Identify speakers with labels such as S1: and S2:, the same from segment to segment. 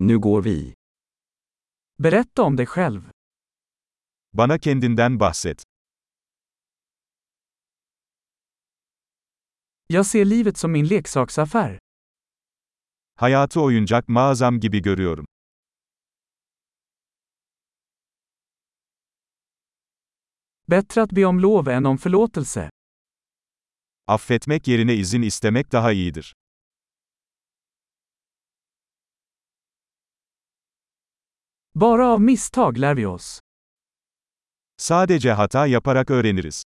S1: Nu går vi.
S2: Berätta om dig själv.
S3: Bana kendinden bahset.
S2: Jag ser livet som min leksaksaffär.
S3: Hayatı oyuncak mağazam gibi görüyorum.
S2: Bättre att be om lov än om förlåtelse.
S3: Affetmek yerine izin istemek daha iyidir.
S2: Bara av misstag lär vi oss.
S3: Sadece hata yaparak öğreniriz.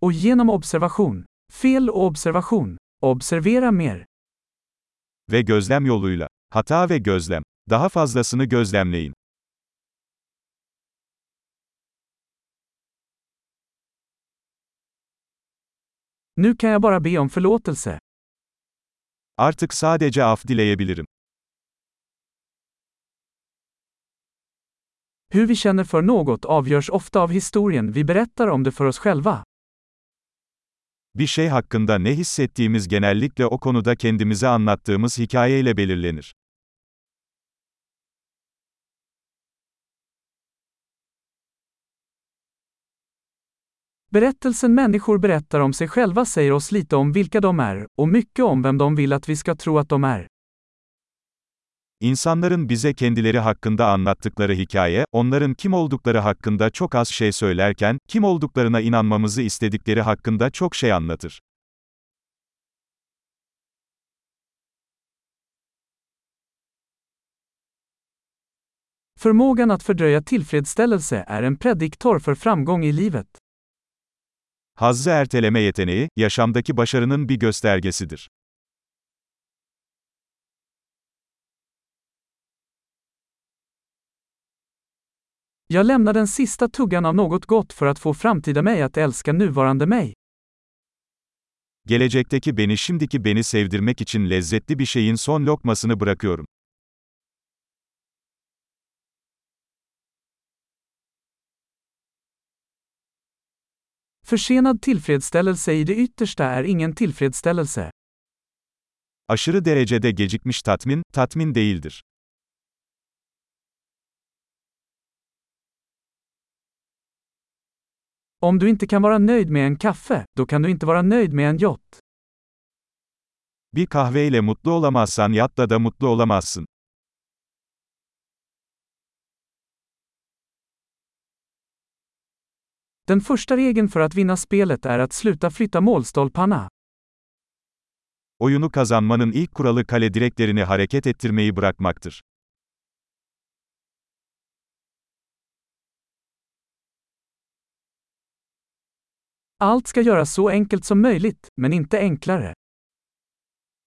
S2: Och genom observation. Fel och observation. Observera mer.
S3: Ve gözlem yoluyla. Hata ve gözlem. Daha fazlasını gözlemleyin.
S2: Nu kan jag bara be om förlåtelse.
S3: Artık sadece af dileyebilirim.
S2: Hur vi känner för något avgörs ofta av historien vi berättar om det för oss själva.
S3: Bir şey hakkında ne hissettiğimiz genellikle o konuda kendimize anlattığımız hikayeyle belirlenir.
S2: Berättelsen människor berättar om sig själva säger oss lite om vilka de är, och mycket om vem de vill att vi ska tro att de är.
S3: İnsanların bize kendileri hakkında anlattıkları hikaye, onların kim oldukları hakkında çok az şey söylerken, kim olduklarına inanmamızı istedikleri hakkında çok şey anlatır.
S2: Förmågan att fördröja tillfredsställelse är en prediktor för framgång i livet.
S3: Hazzı erteleme yeteneği, yaşamdaki başarının bir göstergesidir.
S2: Jag lämnar den sista tuggan av något gott för att få framtida mig att älska nuvarande mig.
S3: Gelecekteki beni şimdiki beni sevdirmek için lezzetli bir şeyin son lokmasını bırakıyorum.
S2: Försenad tillfredsställelse i det yttersta är ingen tillfredsställelse.
S3: Aşırı derecede gecikmiş tatmin, tatmin değildir.
S2: Om du inte kan vara nöjd med en kaffe, då kan du inte vara nöjd med en yacht.
S3: Bir kahveyle mutlu olamazsan yatta da mutlu olamazsın.
S2: Den första regeln för att vinna spelet är att sluta flytta målstolparna.
S3: Oyunu kazanmanın ilk kuralı kale direklerini hareket ettirmeyi bırakmaktır.
S2: Allt ska göras så enkelt som möjligt, men inte enklare.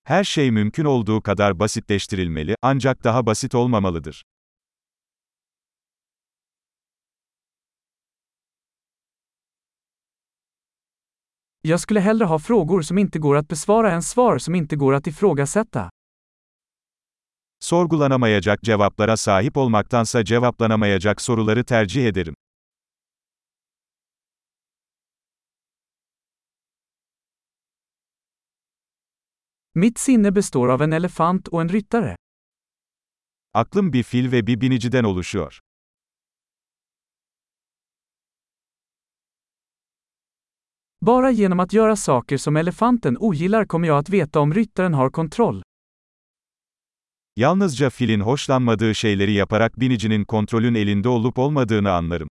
S3: Her şey mümkün olduğu kadar basitleştirilmeli, ancak daha basit olmamalıdır.
S2: Jag skulle hellre ha frågor som inte går att besvara än svar som inte går att ifrågasätta.
S3: Sorgulanamayacak cevaplara sahip olmaktansa cevaplanamayacak soruları tercih ederim.
S2: Mitt sinne består av en elefant och en ryttare.
S3: Aklım bir fil ve bir biniciden oluşuyor.
S2: Bara genom att göra saker som elefanten ogillar kommer jag att veta om ryttaren har kontroll.
S3: Yalnızca filin hoşlanmadığı şeyleri yaparak binicinin kontrolün elinde olup olmadığını anlarım.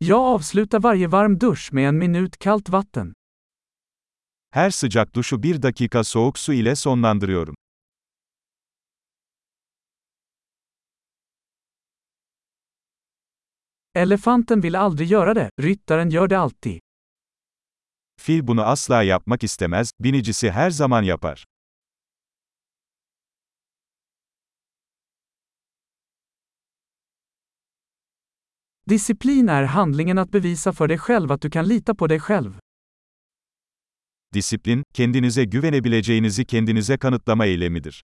S2: Jag avslutar varje varm dusch med en minut kallt vatten.
S3: Her sıcak duşu bir dakika soğuk su ile sonlandırıyorum.
S2: Elefanten vill aldrig göra det, ryttaren gör det alltid.
S3: Fil bunu asla yapmak istemez, binicisi her zaman yapar.
S2: Disciplin är handlingen att bevisa för dig själv att du kan lita på dig själv.
S3: Disiplin, kendinize güvenebileceğinizi kendinize kanıtlama eylemidir.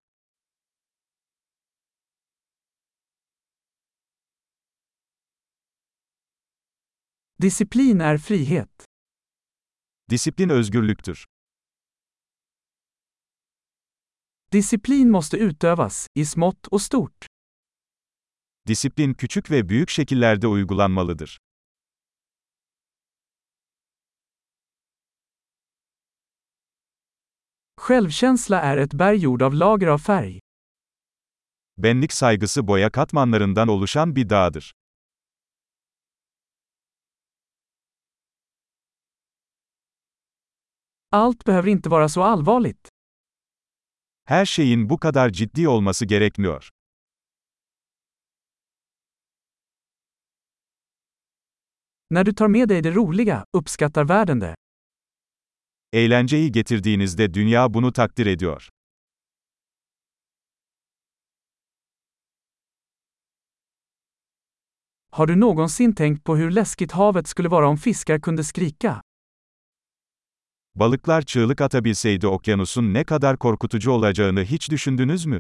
S2: Disciplin är frihet.
S3: Disiplin özgürlüktür.
S2: Disciplin måste utövas, i smått och stort.
S3: Disiplin küçük ve büyük şekillerde uygulanmalıdır.
S2: Självkänsla är ett berg gjord av lager av färg.
S3: Benlik saygısı boya katmanlarından oluşan bir dağdır.
S2: Allt behöver inte vara så allvarligt.
S3: Her şeyin bu kadar ciddi olması gerekmiyor.
S2: När du tar med dig det roliga, uppskattar världen det.
S3: Eğlenceyi getirdiğinizde dünya bunu takdir ediyor.
S2: Har du någonsin tänkt på hur läskigt havet skulle vara om fiskar kunde skrika?
S3: Balıklar çığlık atabilseydi okyanusun ne kadar korkutucu olacağını hiç düşündünüz mü?